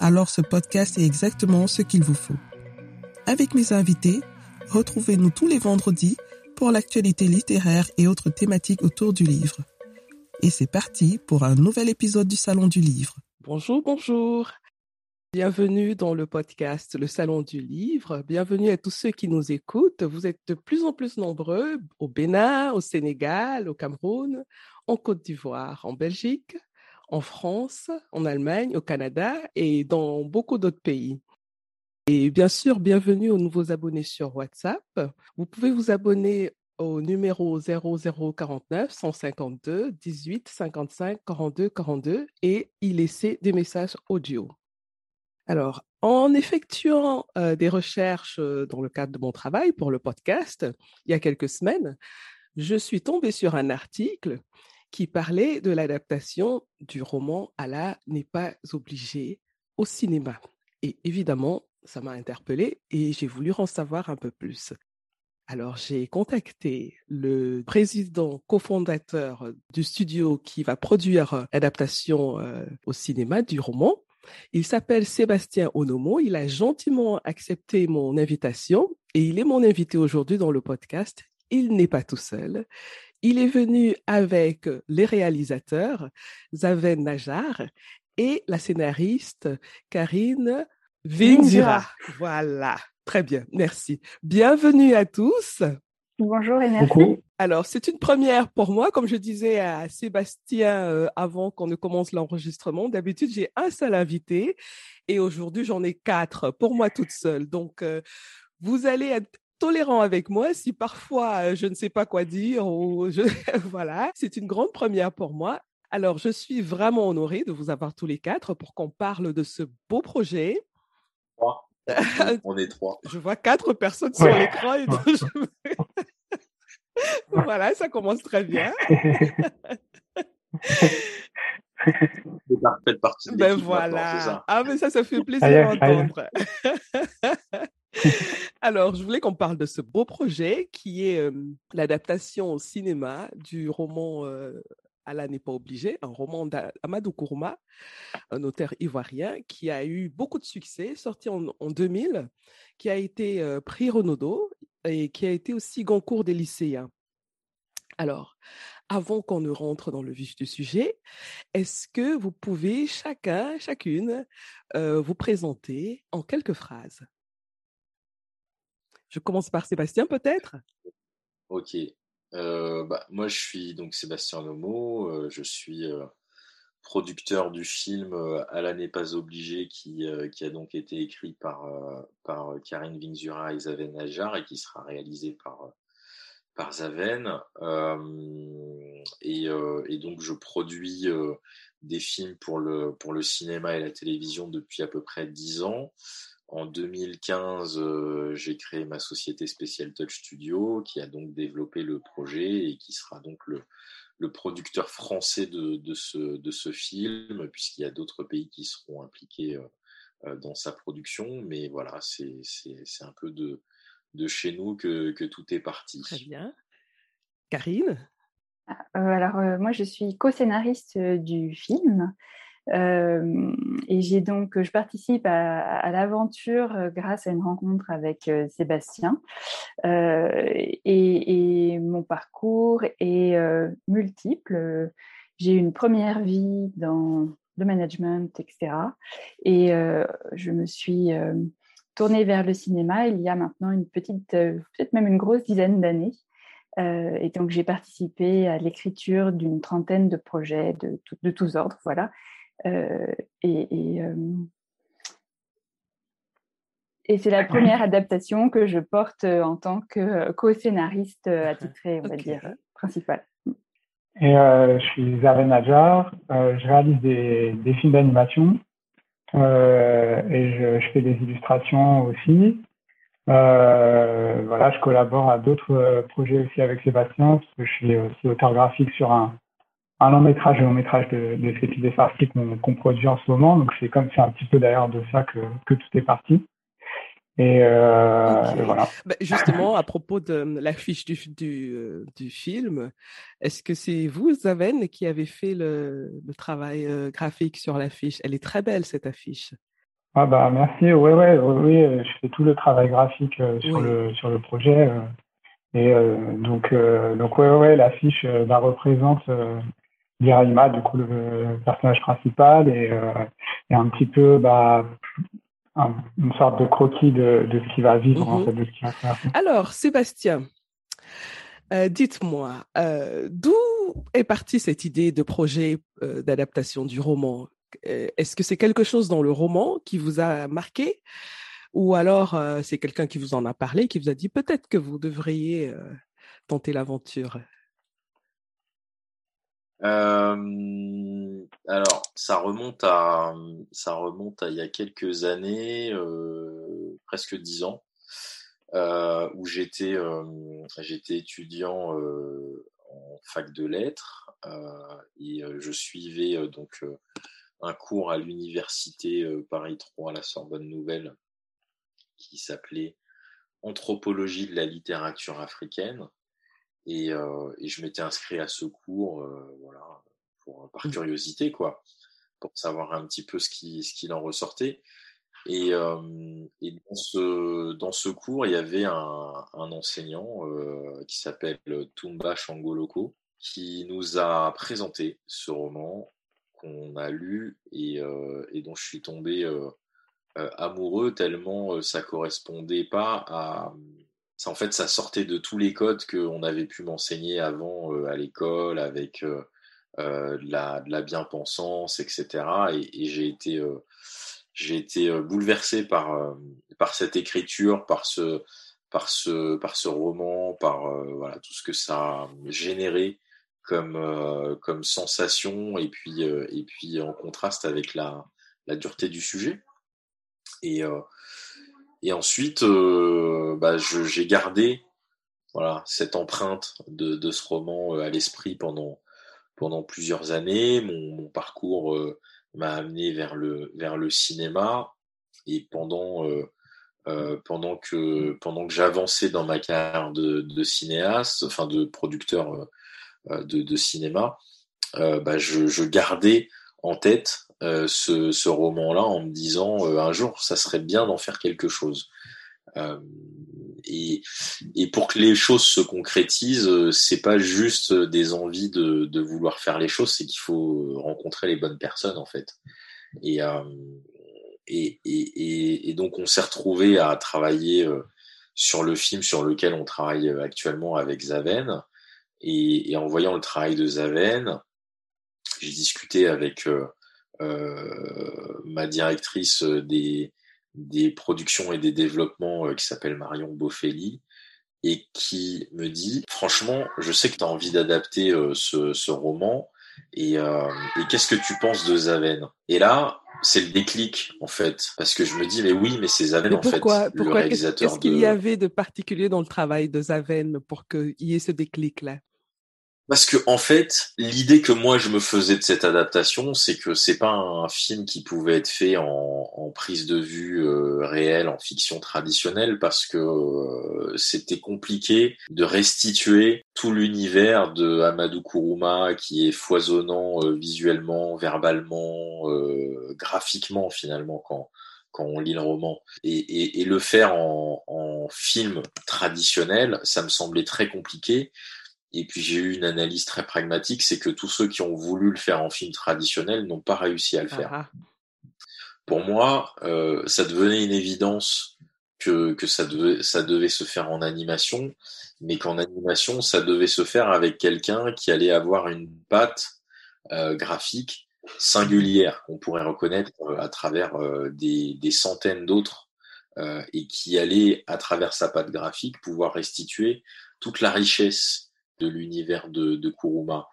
alors ce podcast est exactement ce qu'il vous faut. Avec mes invités, Retrouvez-nous tous les vendredis pour l'actualité littéraire et autres thématiques autour du livre. Et c'est parti pour un nouvel épisode du Salon du Livre. Bonjour, bonjour. Bienvenue dans le podcast Le Salon du Livre. Bienvenue à tous ceux qui nous écoutent. Vous êtes de plus en plus nombreux au Bénin, au Sénégal, au Cameroun, en Côte d'Ivoire, en Belgique, en France, en Allemagne, au Canada et dans beaucoup d'autres pays. Et bien sûr, bienvenue aux nouveaux abonnés sur WhatsApp. Vous pouvez vous abonner au numéro 0049 152 18 55 42 42 et y laisser des messages audio. Alors, en effectuant euh, des recherches euh, dans le cadre de mon travail pour le podcast, il y a quelques semaines, je suis tombée sur un article qui parlait de l'adaptation du roman la n'est pas obligé au cinéma. Et évidemment, ça m'a interpellée et j'ai voulu en savoir un peu plus. Alors, j'ai contacté le président cofondateur du studio qui va produire l'adaptation euh, au cinéma du roman. Il s'appelle Sébastien Onomo. Il a gentiment accepté mon invitation et il est mon invité aujourd'hui dans le podcast. Il n'est pas tout seul. Il est venu avec les réalisateurs Zaven Najar et la scénariste Karine Vindira. Voilà. Très bien. Merci. Bienvenue à tous. Bonjour et merci. Alors, c'est une première pour moi. Comme je disais à Sébastien euh, avant qu'on ne commence l'enregistrement, d'habitude, j'ai un seul invité et aujourd'hui, j'en ai quatre pour moi toute seule. Donc, euh, vous allez être tolérant avec moi si parfois euh, je ne sais pas quoi dire ou je... voilà. C'est une grande première pour moi. Alors, je suis vraiment honorée de vous avoir tous les quatre pour qu'on parle de ce beau projet On est trois. Je vois quatre personnes sur l'écran. voilà, ça commence très bien. C'est partie de ben voilà. Ah, mais ça, ça fait plaisir d'entendre. Alors, je voulais qu'on parle de ce beau projet qui est l'adaptation au cinéma du roman euh, Allah n'est pas obligé, un roman d'Amadou Kourma, un auteur ivoirien qui a eu beaucoup de succès, sorti en, 2000, qui a été euh, prix Renaudot et qui a été aussi Goncourt des lycéens. Alors, avant qu'on ne rentre dans le vif du sujet, est-ce que vous pouvez chacun, chacune, euh, vous présenter en quelques phrases? Je commence par Sébastien peut-être? Ok. Euh, bah, moi, je suis donc Sébastien Nomo, euh, je suis euh, producteur du film À n'est pas obligé, qui, a donc été écrit par, par Karine Vingzura et Zaven Ajar et qui sera réalisé par, par Zaven. Et, et, donc, je produis des films pour le, pour le cinéma et la télévision depuis à peu près dix ans. En 2015, euh, j'ai créé ma société Special Touch Studio qui a donc développé le projet et qui sera donc le, producteur français de, ce, de ce film, puisqu'il y a d'autres pays qui seront impliqués euh, euh, dans sa production. Mais voilà, c'est un peu de, de chez nous que, que, tout est parti. Très bien. Karine? Alors, moi, je suis co-scénariste du film. Euh, et j'ai donc, je participe à, l'aventure euh, grâce à une rencontre avec euh, Sébastien. Et, mon parcours est multiple. J'ai une première vie dans le management, etc. Et je me suis tournée vers le cinéma il y a maintenant une petite, peut-être même une grosse dizaine d'années. et donc, j'ai participé à l'écriture d'une trentaine de projets de, de tous ordres, voilà. Euh, et, euh, et, c'est la première adaptation que je porte euh, en tant que co-scénariste attitré, on va dire, principal. Et je suis Zaren Najar, je réalise des, des films d'animation et je, je, fais des illustrations aussi. voilà, je collabore à d'autres projets aussi avec Sébastien, parce que je suis aussi auteur graphique sur un, un long métrage et long métrage de, de Farsi qu'on produit en ce moment. Donc c'est comme c'est un petit peu d'ailleurs de ça que, que tout est parti. Et, euh, voilà. Bah, justement, à propos de l'affiche du, du, euh, du, film, est-ce que c'est vous, Zaven, qui avez fait le, le travail euh, graphique sur l'affiche? Elle est très belle, cette affiche. Ah bah merci, oui, ouais, oui, je fais tout le travail graphique sur, le, sur le projet. et donc, donc ouais, ouais, l'affiche bah, représente Diraima, du coup, le personnage principal, et, euh, et un petit peu bah, une sorte de croquis de, de ce qui va vivre, en mhm. fait, de ce qui va faire. Alors, Sébastien, euh, dites-moi, euh, d'où est partie cette idée de projet euh, d'adaptation du roman? Est-ce que c'est quelque chose dans le roman qui vous a marqué? Ou alors c'est quelqu'un qui vous en a parlé, qui vous a dit peut-être que vous devriez tenter l'aventure? Euh, alors, ça remonte à ça remonte à il y a quelques années, euh, presque dix ans, euh, où j'étais étudiant en fac de lettres et je suivais donc un cours à l'université Paris 3 à la Sorbonne Nouvelle qui s'appelait Anthropologie de la littérature africaine. Et, euh, et je m'étais inscrit à ce cours, euh, voilà, pour, par mmh. curiosité, quoi, pour savoir un petit peu ce qui ce qu'il en ressortait. Et, euh, et dans, ce, dans ce cours, il y avait un, un enseignant euh, qui s'appelle Tumba Shangoloko, qui nous a présenté ce roman qu'on a lu et, euh, et, dont je suis tombé euh, amoureux tellement ça correspondait pas à en fait, ça sortait de tous les codes qu'on avait pu m'enseigner avant euh, à l'école avec euh, euh, de, la, bien-pensance, etc. Et, j'ai été, bouleversé par, cette écriture, par ce, roman, par tout ce que ça a généré comme, sensation et puis, en contraste avec la, la dureté du sujet. Et, et ensuite, euh, bah, j'ai gardé cette empreinte de, ce roman euh, à l'esprit pendant, plusieurs années. Mon, parcours euh, m'a amené vers le, cinéma. Et pendant, que, j'avançais dans ma carrière de, cinéaste, enfin de producteur de, cinéma, bah, je, gardais en tête euh, ce, ce roman-là en me disant euh, un jour ça serait bien d'en faire quelque chose. Euh, et, et, pour que les choses se concrétisent, euh, c'est pas juste des envies de, de vouloir faire les choses, c'est qu'il faut rencontrer les bonnes personnes en fait. Et, et, et, et, donc on s'est retrouvé à travailler sur le film sur lequel on travaille actuellement avec Zaven. Et, en voyant le travail de Zaven, j'ai discuté avec euh, ma directrice des, des productions et des développements euh, qui s'appelle Marion Boffelli et qui me dit franchement je sais que tu as envie d'adapter euh, ce, ce, roman et, euh, et qu'est-ce que tu penses de Zaven? Et là c'est le déclic en fait parce que je me dis mais oui mais c'est Zaven en fait pourquoi, le réalisateur qu'est-ce qu'il y avait de particulier dans le travail de Zaven pour qu'il y ait ce déclic là parce que en fait, l'idée que moi je me faisais de cette adaptation, c'est que c'est pas un film qui pouvait être fait en, en prise de vue euh, réelle, en fiction traditionnelle, parce que euh, c'était compliqué de restituer tout l'univers de Amadou Kourouma, qui est foisonnant euh, visuellement, verbalement, euh, graphiquement finalement quand quand on lit le roman. Et, et, et le faire en, en film traditionnel, ça me semblait très compliqué et puis j'ai eu une analyse très pragmatique, c'est que tous ceux qui ont voulu le faire en film traditionnel n'ont pas réussi à le faire. Ah, ah. Pour moi, euh, ça devenait une évidence que, que ça, devait, ça devait se faire en animation, mais qu'en animation, ça devait se faire avec quelqu'un qui allait avoir une patte euh, graphique singulière qu'on pourrait reconnaître euh, à travers des, des, centaines d'autres et qui allait, à travers sa patte graphique, pouvoir restituer toute la richesse de l'univers de, Kuruma.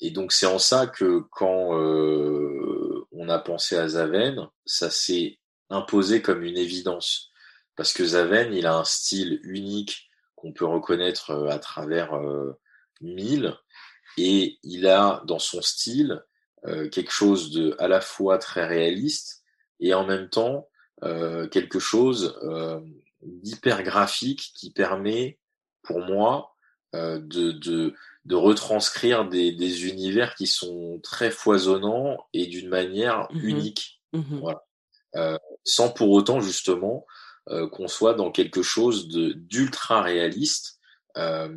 Et donc c'est en ça que quand euh, on a pensé à Zaven, ça s'est imposé comme une évidence. Parce que Zaven, il a un style unique qu'on peut reconnaître euh, à travers euh, mille, et il a dans son style quelque chose de à la fois très réaliste et en même temps quelque chose d'hyper graphique qui permet, pour moi, de, de, de retranscrire des, des, univers qui sont très foisonnants et d'une manière mmh unique. Mmh voilà. Euh, sans pour autant justement euh, qu'on soit dans quelque chose d'ultra réaliste, euh,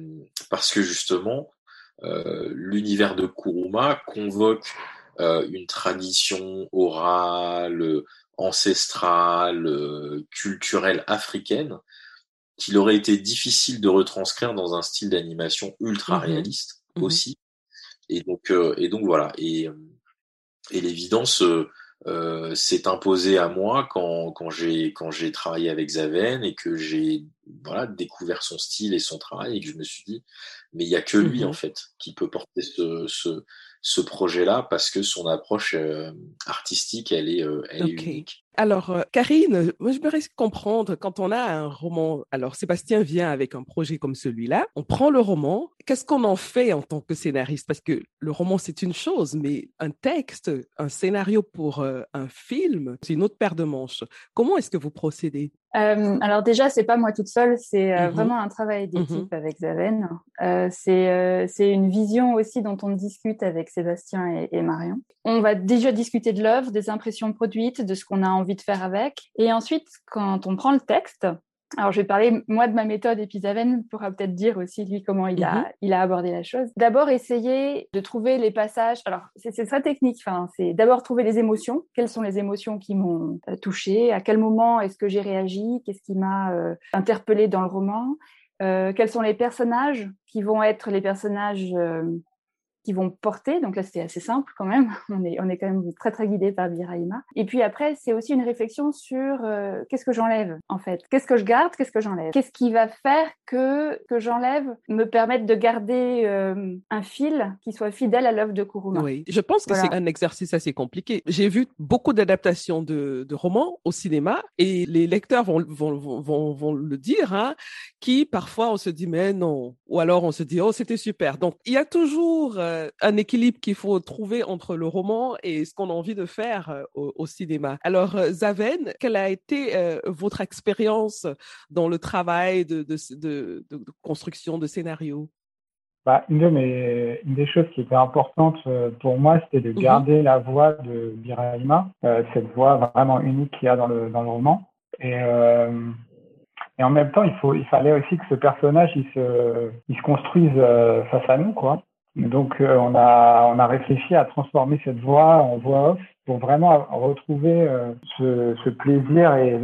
parce que justement l'univers de Kuruma convoque une tradition orale, ancestrale, culturelle africaine qu'il aurait été difficile de retranscrire dans un style d'animation ultra mmh réaliste mmh aussi. Et donc, et donc voilà. Et, et l'évidence euh, s'est imposé à moi quand, quand j'ai quand j'ai travaillé avec Zaven et que j'ai voilà découvert son style et son travail et que je me suis dit mais il y a que lui en mmh fait qui peut porter ce, ce, ce projet-là parce que son approche euh, artistique elle est euh, elle est unique. Alors, euh, Karine, moi, je me reste comprendre quand on a un roman. Alors, Sébastien vient avec un projet comme celui-là. On prend le roman. Qu'est-ce qu'on en fait en tant que scénariste? Parce que le roman, c'est une chose, mais un texte, un scénario pour euh, un film, c'est une autre paire de manches. Comment est-ce que vous procédez? Euh, alors déjà, c'est pas moi toute seule, c'est euh, mmh vraiment un travail mmh d'équipe avec Zaven. Euh, c'est une vision aussi dont on discute avec Sébastien et, et Marion. On va déjà discuter de l'œuvre, des impressions produites, de ce qu'on a envie de faire avec. Et ensuite, quand on prend le texte, alors, je vais parler, moi, de ma méthode, et puis Zaven pourra peut-être dire aussi, lui, comment il, a, mhm. il a abordé la chose. D'abord, essayer de trouver les passages. Alors, c'est très technique. Enfin, c'est d'abord trouver les émotions. Quelles sont les émotions qui m'ont euh, touchée À quel moment est-ce que j'ai réagi? Qu'est-ce qui m'a euh, interpellé dans le roman? Euh, Quels sont les personnages qui vont être les personnages qui vont porter. Donc là, c'était assez simple quand même. On est, on est quand même très, très guidé par Biraïma. Et puis après, c'est aussi une réflexion sur euh, qu'est-ce que j'enlève, en fait? Qu'est-ce que je garde, qu'est-ce que j'enlève? Qu'est-ce qui va faire que, que j'enlève me permette de garder euh, un fil qui soit fidèle à l'œuvre de Kuruma? Oui, je pense que c'est un exercice assez compliqué. J'ai vu beaucoup d'adaptations de, de, romans au cinéma et les lecteurs vont, vont, vont, vont le dire, hein, qui parfois on se dit mais non, ou alors on se dit oh c'était super. Donc il y a toujours euh, euh, un équilibre qu'il faut trouver entre le roman et ce qu'on a envie de faire euh, au, cinéma. Alors, euh, Zaven, quelle a été votre expérience dans le travail de, de, construction de scénario? Bah, une, de mes, une des choses qui était importante pour moi, c'était de mmh garder la voix de Biraima, cette voix vraiment unique qu'il y a dans le, dans le roman. Et, et en même temps, il, faut, il fallait aussi que ce personnage, il se, il se construise face à nous, quoi. Donc, euh, on, a, on a réfléchi à transformer cette voix en voix off pour vraiment retrouver euh, ce, ce, plaisir et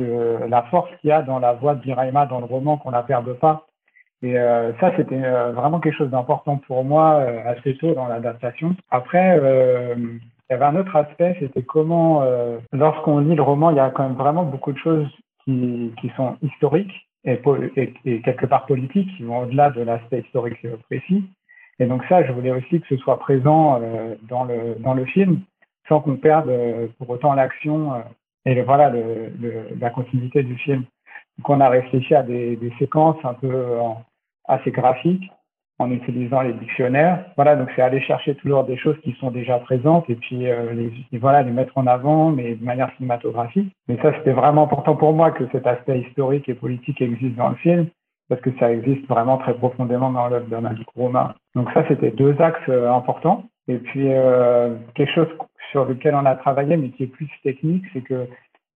la force qu'il y a dans la voix de Biraima dans le roman, qu'on la perde pas. Et euh, ça, c'était vraiment quelque chose d'important pour moi assez tôt dans l'adaptation. Après, il y avait un autre aspect, c'était comment, lorsqu'on lit le roman, il y a quand même vraiment beaucoup de choses qui, qui sont historiques et, et quelque part politiques, qui vont au-delà de l'aspect historique précis. Et donc ça, je voulais aussi que ce soit présent euh, dans le dans le film, sans qu'on perde euh, pour autant l'action euh, et le, voilà le, la continuité du film. Donc on a réfléchi à des, des séquences un peu assez graphiques en utilisant les dictionnaires. Voilà, donc c'est aller chercher toujours des choses qui sont déjà présentes et puis les, voilà les mettre en avant, mais de manière cinématographique. Mais ça, c'était vraiment important pour moi que cet aspect historique et politique existe dans le film parce que ça existe vraiment très profondément dans l'œuvre d'Anna Kuroma. Donc ça, c'était deux axes euh, importants. Et puis, euh, quelque chose sur lequel on a travaillé, mais qui est plus technique, c'est que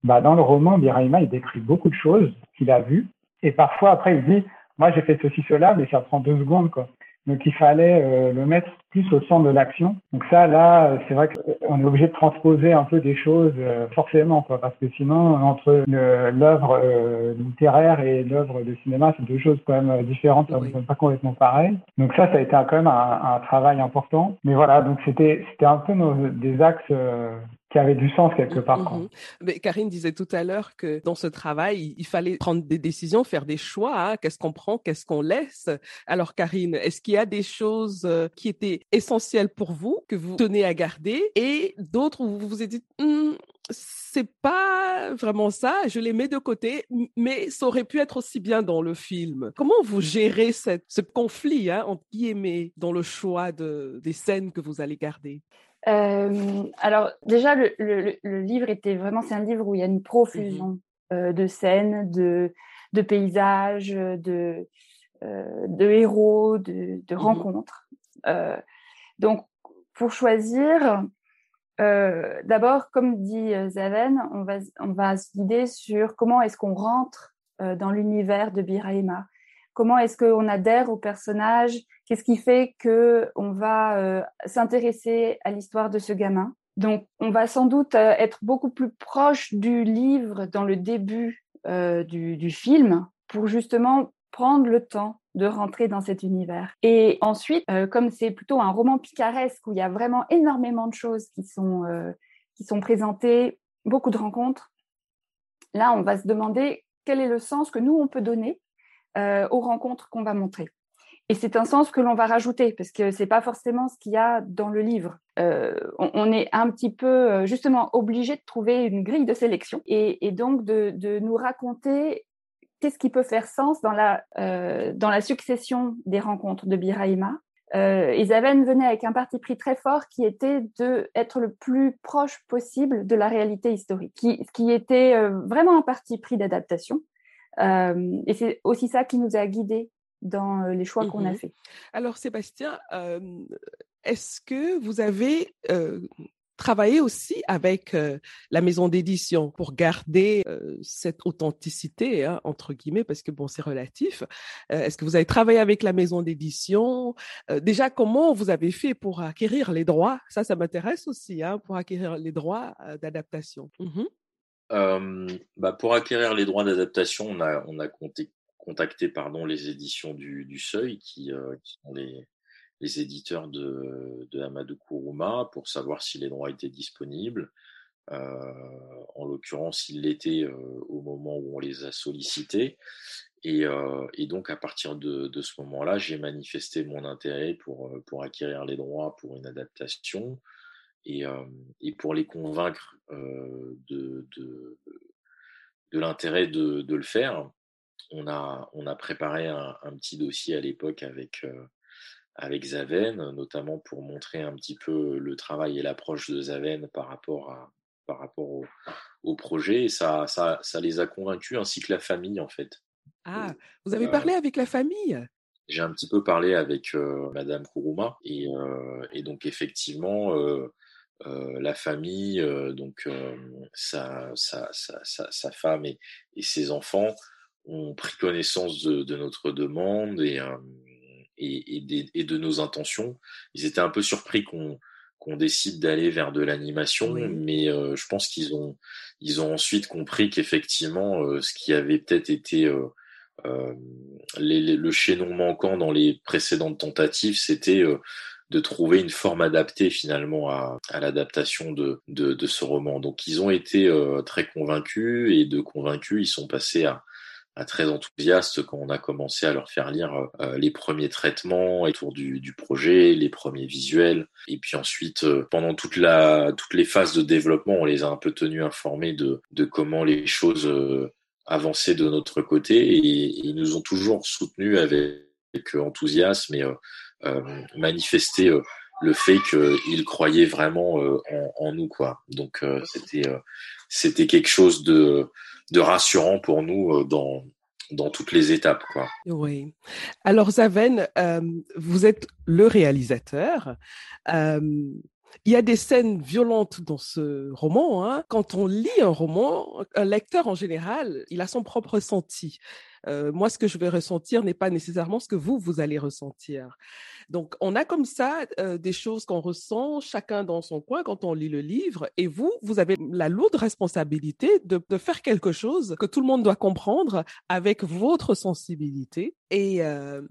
bah, dans le roman, Biraima, il décrit beaucoup de choses qu'il a vues. Et parfois, après, il dit, moi, j'ai fait ceci, cela, mais ça prend deux secondes. Quoi. Donc il fallait euh, le mettre plus au centre de l'action. Donc ça, là, c'est vrai qu'on est obligé de transposer un peu des choses euh, forcément, quoi, parce que sinon, entre l'œuvre euh, littéraire et l'œuvre de cinéma, c'est deux choses quand même différentes, pas complètement pareilles. Donc ça, ça a été quand même un, un travail important. Mais voilà, donc c'était c'était un peu nos, des axes qui avait du sens quelque part. Mmh Mais Karine disait tout à l'heure que dans ce travail, il fallait prendre des décisions, faire des choix. Hein. Qu'est-ce qu'on prend, qu'est-ce qu'on laisse? Alors Karine, est-ce qu'il y a des choses euh, qui étaient essentielles pour vous, que vous tenez à garder, et d'autres où vous vous êtes dit, «Hum, c'est pas vraiment ça, je les mets de côté, mais ça aurait pu être aussi bien dans le film. Comment vous gérez cette, ce conflit, hein, entre guillemets, dans le choix de, des scènes que vous allez garder? Euh, alors déjà, le, le, livre était vraiment, c'est un livre où il y a une profusion mmh euh, de scènes, de, de paysages, de, euh, de héros, de, de mmh rencontres. donc, pour choisir, d'abord, comme dit Zaven, on va, on va se guider sur comment est-ce qu'on rentre dans l'univers de Biraima. Comment est-ce qu'on adhère au personnage? Qu'est-ce qui fait que on va euh, s'intéresser à l'histoire de ce gamin? Donc, on va sans doute euh, être beaucoup plus proche du livre dans le début euh, du, film pour justement prendre le temps de rentrer dans cet univers. Et ensuite, comme c'est plutôt un roman picaresque où il y a vraiment énormément de choses qui sont qui sont présentées, beaucoup de rencontres, là, on va se demander quel est le sens que nous on peut donner euh, aux rencontres qu'on va montrer. Et c'est un sens que l'on va rajouter parce que c'est pas forcément ce qu'il y a dans le livre. Euh, on, est un petit peu euh, justement obligé de trouver une grille de sélection et, donc de, nous raconter qu'est-ce qui peut faire sens dans la dans la succession des rencontres de Biraima. Euh, venait avec un parti pris très fort qui était de être le plus proche possible de la réalité historique, qui, qui était vraiment un parti pris d'adaptation. Euh, et c'est aussi ça qui nous a guidés dans euh, les choix qu'on a mmh faits. Alors Sébastien, est-ce que vous avez travaillé aussi avec la maison d'édition pour garder cette authenticité, hein, entre guillemets, parce que bon, c'est relatif. Est-ce que vous avez travaillé avec la maison d'édition? Déjà, comment vous avez fait pour acquérir les droits? Ça, ça m'intéresse aussi, hein, pour acquérir les droits d'adaptation. Mmh bah, pour acquérir les droits d'adaptation, on a, on a contacté les éditions du, Seuil, qui, euh, sont les, éditeurs de, de Amadou Kourouma, pour savoir si les droits étaient disponibles. En l'occurrence, ils l'étaient euh, au moment où on les a sollicités. Et, euh, donc, à partir de, ce moment-là, j'ai manifesté mon intérêt pour acquérir les droits pour une adaptation. Et, et, pour les convaincre de, de, de l'intérêt de, de, le faire, on a, on a préparé un, un petit dossier à l'époque avec, avec Zaven, notamment pour montrer un petit peu le travail et l'approche de Zaven par rapport, à, par rapport au, au projet. Et ça, ça, ça, les a convaincus, ainsi que la famille, en fait. Ah, vous avez parlé avec la famille? J'ai un petit peu parlé avec Madame Kourouma. Et, et donc, effectivement, euh, la famille, euh, donc euh, sa, sa, sa, sa, femme et, et, ses enfants ont pris connaissance de, de notre demande et, et, et, et, de nos intentions. Ils étaient un peu surpris qu'on qu'on décide d'aller vers de l'animation, mais je pense qu'ils ont ils ont ensuite compris qu'effectivement ce qui avait peut-être été les, le chaînon manquant dans les précédentes tentatives, c'était de trouver une forme adaptée finalement à, à l'adaptation de, de, de, ce roman. Donc ils ont été euh, très convaincus et de convaincus, ils sont passés à, très enthousiastes quand on a commencé à leur faire lire euh, les premiers traitements autour du, du, projet, les premiers visuels. Et puis ensuite, euh, pendant toute la, toutes les phases de développement, on les a un peu tenus informés de, de comment les choses avançaient de notre côté et, ils nous ont toujours soutenus avec, avec enthousiasme et euh, manifester euh, le fait qu'il croyait vraiment euh, en, nous quoi. Donc c'était c'était quelque chose de rassurant pour nous dans dans toutes les étapes quoi. Oui. Alors Zaven, euh, vous êtes le réalisateur. Euh, il y a des scènes violentes dans ce roman. Hein. Quand on lit un roman, un lecteur en général, il a son propre ressenti. Moi, ce que je vais ressentir n'est pas nécessairement ce que vous, vous allez ressentir. Donc, on a comme ça des choses qu'on ressent chacun dans son coin quand on lit le livre. Et vous, vous avez la lourde responsabilité de, faire quelque chose que tout le monde doit comprendre avec votre sensibilité. Et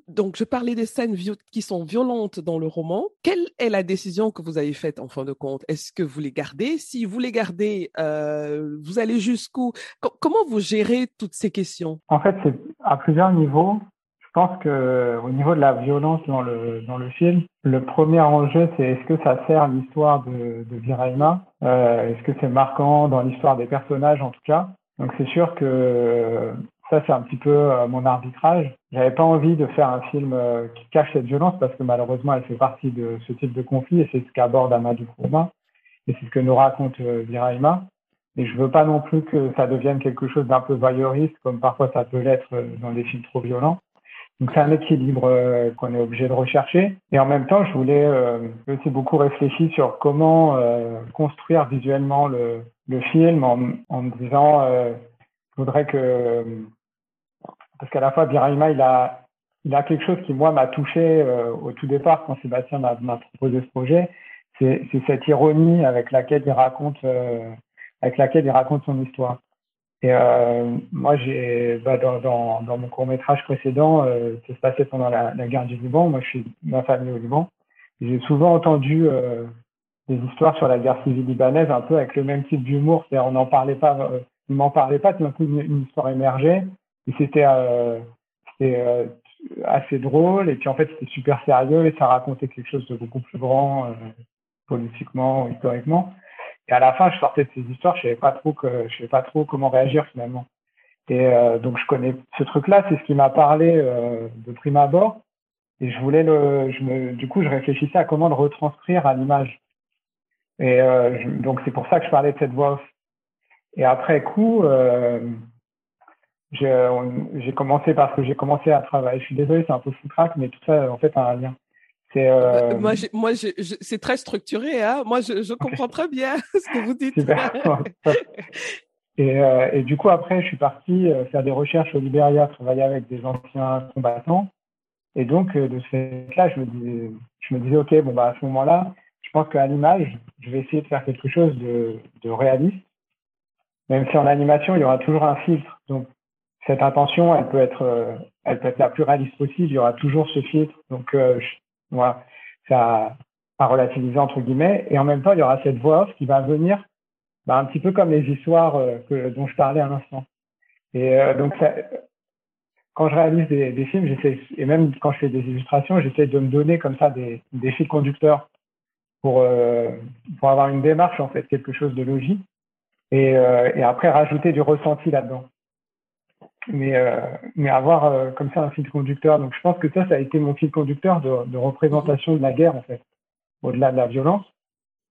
donc, je parlais des scènes qui sont violentes dans le roman. Quelle est la décision que vous avez faite en fin de compte? Est-ce que vous les gardez? Si vous les gardez, vous allez jusqu'où? Comment vous gérez toutes ces questions? En fait, à plusieurs niveaux. Je pense que au niveau de la violence dans le dans le film, le premier enjeu c'est est-ce que ça sert l'histoire de, de Viraima euh, Est-ce que c'est marquant dans l'histoire des personnages en tout cas? Donc c'est sûr que ça c'est un petit peu euh, mon arbitrage. J'avais pas envie de faire un film euh, qui cache cette violence parce que malheureusement elle fait partie de ce type de conflit et c'est ce qu'aborde Amadou Kourma et c'est ce que nous raconte Viraima. Et je veux pas non plus que ça devienne quelque chose d'un peu voyeuriste, comme parfois ça peut l'être dans des films trop violents. Donc c'est un équilibre euh, qu'on est obligé de rechercher. Et en même temps, je voulais euh, aussi beaucoup réfléchir sur comment euh, construire visuellement le, le film en, en, me disant, euh, je voudrais que parce qu'à la fois Biraima, il a il a quelque chose qui moi m'a touché au tout départ quand Sébastien m'a proposé ce projet. C'est cette ironie avec laquelle il raconte avec laquelle il raconte son histoire. Et euh, moi, j'ai bah, dans, dans, mon court métrage précédent, euh, ça se passait pendant la, guerre du Liban. Moi, je suis ma famille au Liban. J'ai souvent entendu euh, des histoires sur la guerre civile libanaise, un peu avec le même type d'humour. C'est-à-dire, on n'en parlait pas, euh, on m'en parlait pas. Tout d'un coup, une, une, histoire émergeait et c'était assez drôle. Et puis en fait, c'était super sérieux et ça racontait quelque chose de beaucoup plus grand politiquement, historiquement. Et à la fin, je sortais de ces histoires, je savais pas trop que, je savais pas trop comment réagir finalement. Et euh, donc je connais ce truc-là, c'est ce qui m'a parlé euh, de prime abord. Et je voulais le, je me, du coup, je réfléchissais à comment le retranscrire à l'image. Et euh, donc c'est pour ça que je parlais de cette voix off. Et après coup, euh, j'ai commencé parce que j'ai commencé à travailler. Je suis désolé, c'est un peu foutraque, mais tout ça en fait a un lien. Euh, euh... Moi, moi c'est très structuré. Hein moi, je, je comprends très bien ce que vous dites. et, euh, et, du coup, après, je suis parti faire des recherches au Libéria, travailler avec des anciens combattants. Et donc, de ce fait-là, je me disais, je me disais, ok, bon bah à ce moment-là, je pense qu'à l'image, je vais essayer de faire quelque chose de, de réaliste. Même si en animation, il y aura toujours un filtre. Donc, cette intention, elle peut être, elle peut être la plus réaliste possible. Il y aura toujours ce filtre. Donc, je, voilà, ça à relativiser entre guillemets. Et en même temps, il y aura cette voix off qui va venir bah, un petit peu comme les histoires euh, dont je parlais à l'instant. Et euh, donc, quand je réalise des, films, j'essaie, et même quand je fais des illustrations, j'essaie de me donner comme ça des, des fils conducteurs pour, euh, pour avoir une démarche, en fait, quelque chose de logique. Et après, rajouter du ressenti là-dedans mais, euh, mais avoir euh, comme ça un fil conducteur. Donc je pense que ça, ça a été mon fil conducteur de, représentation de la guerre, en fait, au-delà de la violence.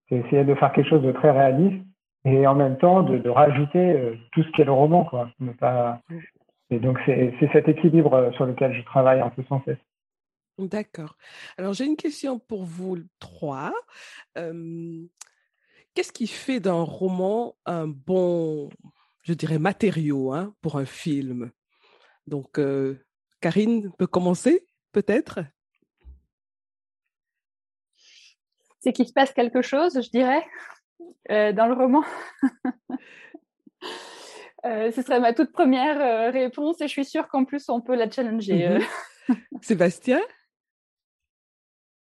C'est essayer de faire quelque chose de très réaliste et en même temps de, rajouter euh, tout ce qu'est le roman, quoi. Et donc c'est cet équilibre sur lequel je travaille un peu sans cesse. D'accord. Alors j'ai une question pour vous trois. Qu'est-ce qui fait d'un roman un bon je dirais, matériaux hein, pour un film. Donc, euh, Karine peut commencer, peut-être? C'est qu'il se passe quelque chose, je dirais, euh, dans le roman. euh, ce serait ma toute première euh, réponse et je suis sûre qu'en plus, on peut la challenger. -hmm. Sébastien?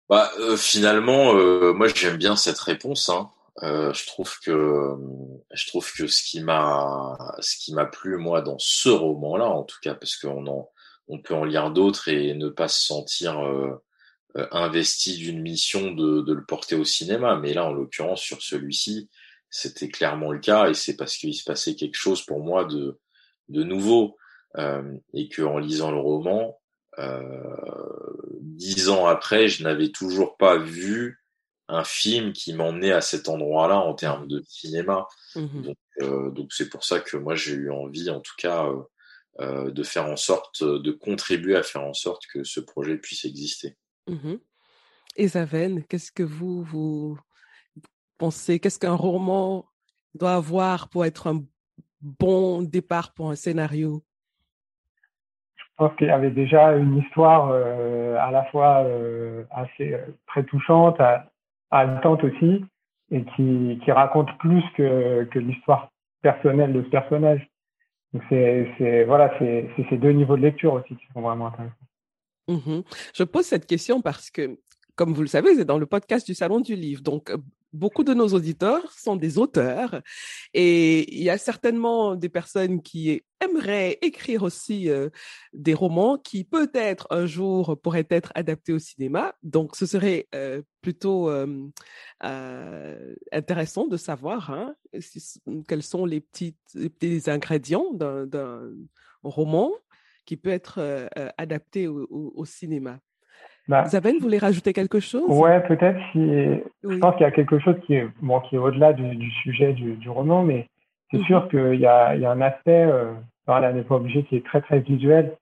Bah, Finalement, moi, j'aime bien cette réponse. Hein. Euh, je trouve que je trouve que ce qui m'a ce qui m'a plu moi dans ce roman-là, en tout cas, parce qu'on en on peut en lire d'autres et ne pas se sentir euh, euh, investi d'une mission de, de, le porter au cinéma. Mais là, en l'occurrence, sur celui-ci, c'était clairement le cas et c'est parce qu'il se passait quelque chose pour moi de de nouveau euh, et que en lisant le roman, dix ans après, je n'avais toujours pas vu un film qui m'emmenait à cet endroit-là en termes de cinéma. Mmh donc, euh, donc c'est pour ça que moi j'ai eu envie, en tout cas, euh, euh, de faire en sorte, de contribuer à faire en sorte que ce projet puisse exister. Mmh Et Zaven, qu'est-ce que vous vous pensez Qu'est-ce qu'un roman doit avoir pour être un bon départ pour un scénario? Pense qu'il y avait déjà une histoire à la fois assez très touchante, haletante aussi, et qui, qui raconte plus que, que l'histoire personnelle de ce personnage. Donc c'est voilà, c'est ces deux niveaux de lecture aussi qui sont vraiment intéressants. Mmh Je pose cette question parce que, comme vous le savez, c'est dans le podcast du Salon du Livre. Donc, beaucoup de nos auditeurs sont des auteurs et il y a certainement des personnes qui aimeraient écrire aussi euh, des romans qui peut-être un jour pourraient être adaptés au cinéma. Donc, ce serait euh, plutôt euh, intéressant de savoir hein, quels sont les, petits ingrédients d'un roman qui peut être adapté au cinéma. Bah, Isabelle, vous voulez rajouter quelque chose? Ouais, peut-être. Si... Je pense qu'il y a quelque chose qui est, bon, qui est au-delà du, sujet du, du, roman, mais c'est sûr mhm. qu'il y a, il y a un aspect, euh, là, n'est pas obligé, qui est très, très visuel.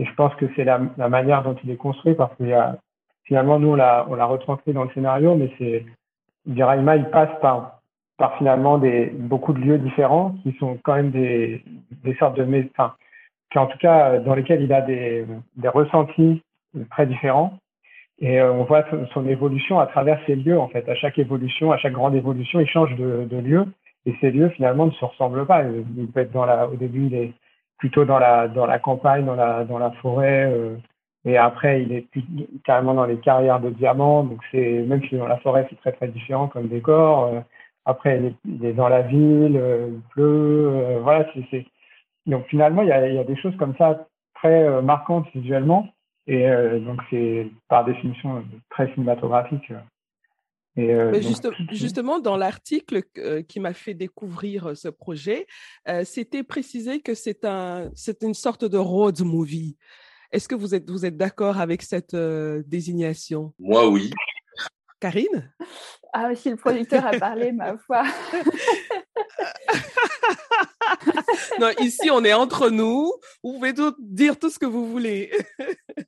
Et je pense que c'est la, la, manière dont il est construit, parce que y a, finalement, nous, on l'a, on l'a retranscrit dans le scénario, mais c'est, Diraima, il passe par, par finalement des, beaucoup de lieux différents qui sont quand même des, des sortes de, enfin, qui en tout cas, dans lesquels il a des, des ressentis très différents. Et euh, on voit son, évolution à travers ces lieux, en fait. À chaque évolution, à chaque grande évolution, il change de, lieu. Et ces lieux, finalement, ne se ressemblent pas. Il peut être dans la, au début, il est plutôt dans la, dans la campagne, dans la, dans la forêt. Euh, et après, il est carrément dans les carrières de diamants. Donc, c'est, même si dans la forêt, c'est très, très différent comme décor. Euh, après, il est, dans la ville, euh, il pleut. voilà, c'est, donc finalement, il y a, il y a des choses comme ça très marquantes visuellement et euh, donc, c'est par définition très cinématographique. Et, euh, justement, dans l'article euh, qui m'a fait découvrir ce projet, c'était précisé que c'est un, c'est une sorte de road movie. Est-ce que vous êtes, vous êtes d'accord avec cette désignation? Moi, oui. Karine? Ah, si le producteur a parlé, ma foi. non, ici, on est entre nous. Vous pouvez dire tout ce que vous voulez.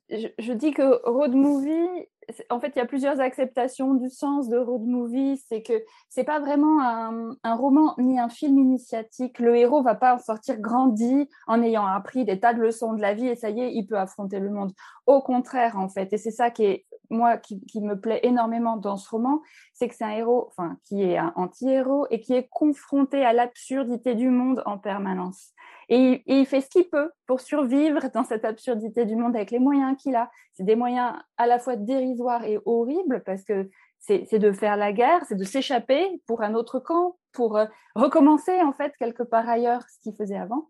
je, dis que road movie, en fait, il y a plusieurs acceptations du sens de road movie. C'est que c'est pas vraiment un, un, roman ni un film initiatique. Le héros va pas en sortir grandi en ayant appris des tas de leçons de la vie et ça y est, il peut affronter le monde. Au contraire, en fait, et c'est ça qui est moi qui, me plaît énormément dans ce roman, c'est que c'est un héros, enfin, qui est un anti-héros et qui est confronté à l'absurdité du monde en permanence. Et, il fait ce qu'il peut pour survivre dans cette absurdité du monde avec les moyens qu'il a. C'est des moyens à la fois dérisoires et horribles parce que c'est de faire la guerre, c'est de s'échapper pour un autre camp, pour euh, recommencer en fait quelque part ailleurs ce qu'il faisait avant.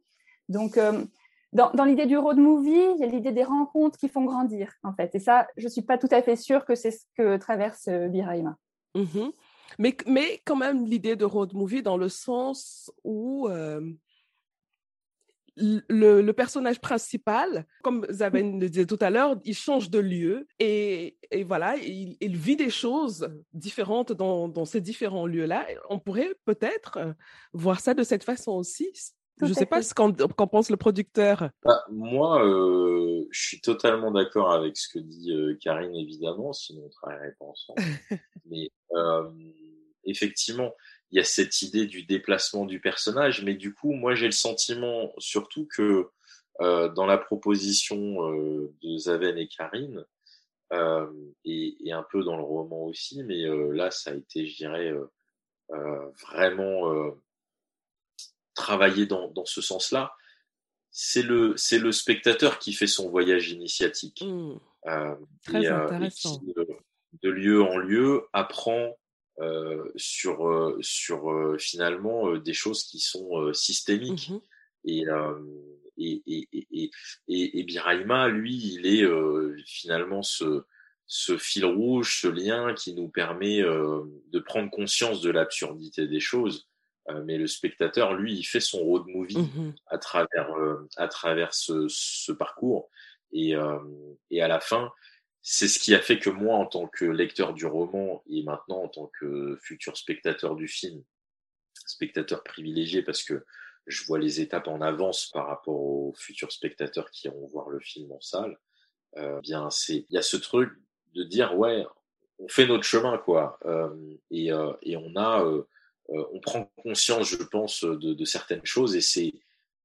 Donc euh, dans, l'idée du road movie, il y a l'idée des rencontres qui font grandir en fait. Et ça, je suis pas tout à fait sûre que c'est ce que traverse euh, Biraima. Mm-hmm. Mais, mais quand même l'idée de road movie dans le sens où le, le, personnage principal, comme Zaven le disait tout à l'heure, il change de lieu et, et voilà, il, vit des choses différentes dans, dans ces différents lieux-là. On pourrait peut-être euh, voir ça de cette façon aussi. Je ne sais pas ce qu'en pense le producteur. Bah, moi, euh, je suis totalement d'accord avec ce que dit euh, Karine, évidemment, sinon on ne travaillerait pas ensemble. Mais euh, effectivement, il y a cette idée du déplacement du personnage, mais du coup, moi j'ai le sentiment surtout que euh, dans la proposition euh, de Zaven et Karine, euh, et, et, un peu dans le roman aussi, mais euh, là ça a été, je dirais, euh, vraiment travaillé dans, dans ce sens-là. C'est le, c'est le spectateur qui fait son voyage initiatique. Mmh. Très intéressant. Et qui, de lieu en lieu, apprend euh, sur euh, sur euh, finalement des choses qui sont systémiques mmh et, et, et, et, et, et Biraima, lui, il est finalement ce, ce fil rouge, ce lien qui nous permet de prendre conscience de l'absurdité des choses. Mais le spectateur, lui, il fait son road movie mmh à travers à travers ce, ce parcours. Et, et à la fin, c'est ce qui a fait que moi, en tant que lecteur du roman et maintenant en tant que futur spectateur du film, spectateur privilégié parce que je vois les étapes en avance par rapport aux futurs spectateurs qui iront voir le film en salle. Euh, bien, c'est il y a ce truc de dire ouais, on fait notre chemin quoi, euh, et, euh, et on a, euh, euh, on prend conscience, je pense, de, de certaines choses et c'est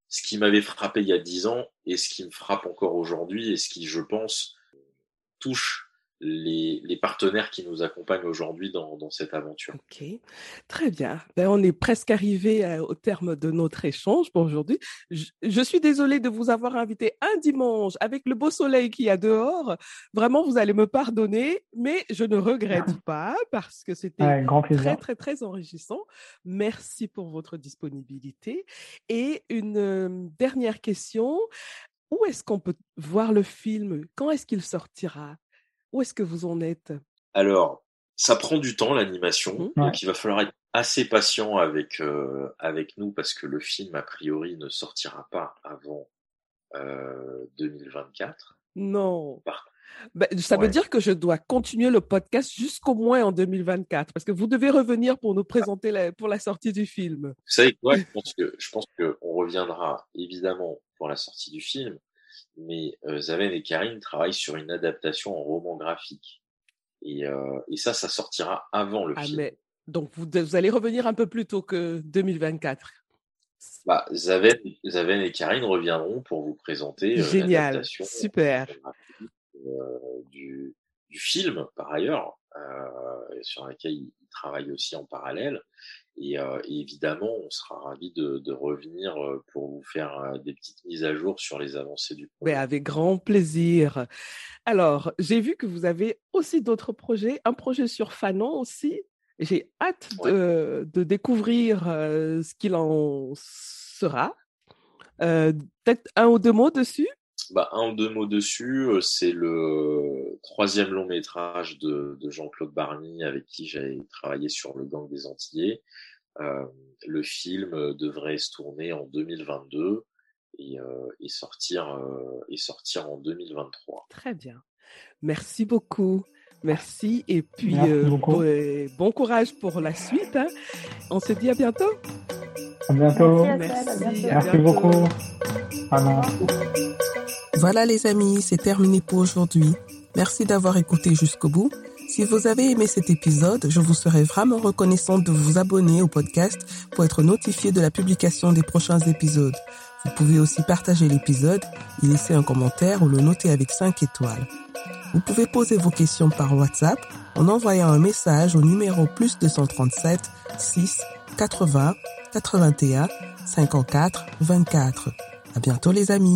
ce qui m'avait frappé il y a dix ans et ce qui me frappe encore aujourd'hui et ce qui, je pense, touche les, les, partenaires qui nous accompagnent aujourd'hui dans, dans, cette aventure. Ok, très bien. Ben, on est presque arrivé euh, au terme de notre échange pour aujourd'hui. Je, je, suis désolée de vous avoir invité un dimanche avec le beau soleil qu'il y a dehors. Vraiment, vous allez me pardonner, mais je ne regrette pas parce que c'était ouais, très, très, très enrichissant. Merci pour votre disponibilité. Et une euh, dernière question. Où est-ce qu'on peut voir le film? Quand est-ce qu'il sortira? Où est-ce que vous en êtes? Alors, ça prend du temps l'animation, mmh. donc il va falloir être assez patient avec euh, avec nous parce que le film a priori ne sortira pas avant euh, 2024. Non. Ben, ça ouais. veut dire que je dois continuer le podcast jusqu'au moins en 2024 parce que vous devez revenir pour nous présenter la, pour la sortie du film. Vous savez quoi? Je pense que je pense que on reviendra évidemment pour la sortie du film, mais euh, Zaven et Karine travaillent sur une adaptation en roman graphique. Et, euh, et ça, ça sortira avant le ah, film. Mais, donc, vous, vous, allez revenir un peu plus tôt que 2024. Bah, Zaven, Zaven et Karine reviendront pour vous présenter euh, Génial, super. Du, du, film, par ailleurs, sur laquelle ils travaillent aussi en parallèle. Et, et, évidemment, on sera ravis de, de, revenir pour vous faire des petites mises à jour sur les avancées du projet. Mais avec grand plaisir. Alors, j'ai vu que vous avez aussi d'autres projets, un projet sur Fanon aussi. J'ai hâte ouais. de, de, découvrir ce qu'il en sera. Euh, Peut-être un ou deux mots dessus? Bah, un ou deux mots dessus. C'est le troisième long métrage de, de Jean-Claude Barny avec qui j'ai travaillé sur le gang des Antillais. Euh, le film devrait se tourner en 2022 et, euh, et sortir euh, et sortir en 2023. Très bien. Merci beaucoup. Merci et puis bon, bon, courage pour la suite. Hein. On se dit à bientôt. À bientôt. Merci, Merci, Merci beaucoup. Ah voilà les amis, c'est terminé pour aujourd'hui. Merci d'avoir écouté jusqu'au bout. Si vous avez aimé cet épisode, je vous serais vraiment reconnaissante de vous abonner au podcast pour être notifié de la publication des prochains épisodes. Vous pouvez aussi partager l'épisode, y laisser un commentaire ou le noter avec 5 étoiles. Vous pouvez poser vos questions par WhatsApp en envoyant un message au numéro plus 237 6 80 81 54 24. À bientôt les amis.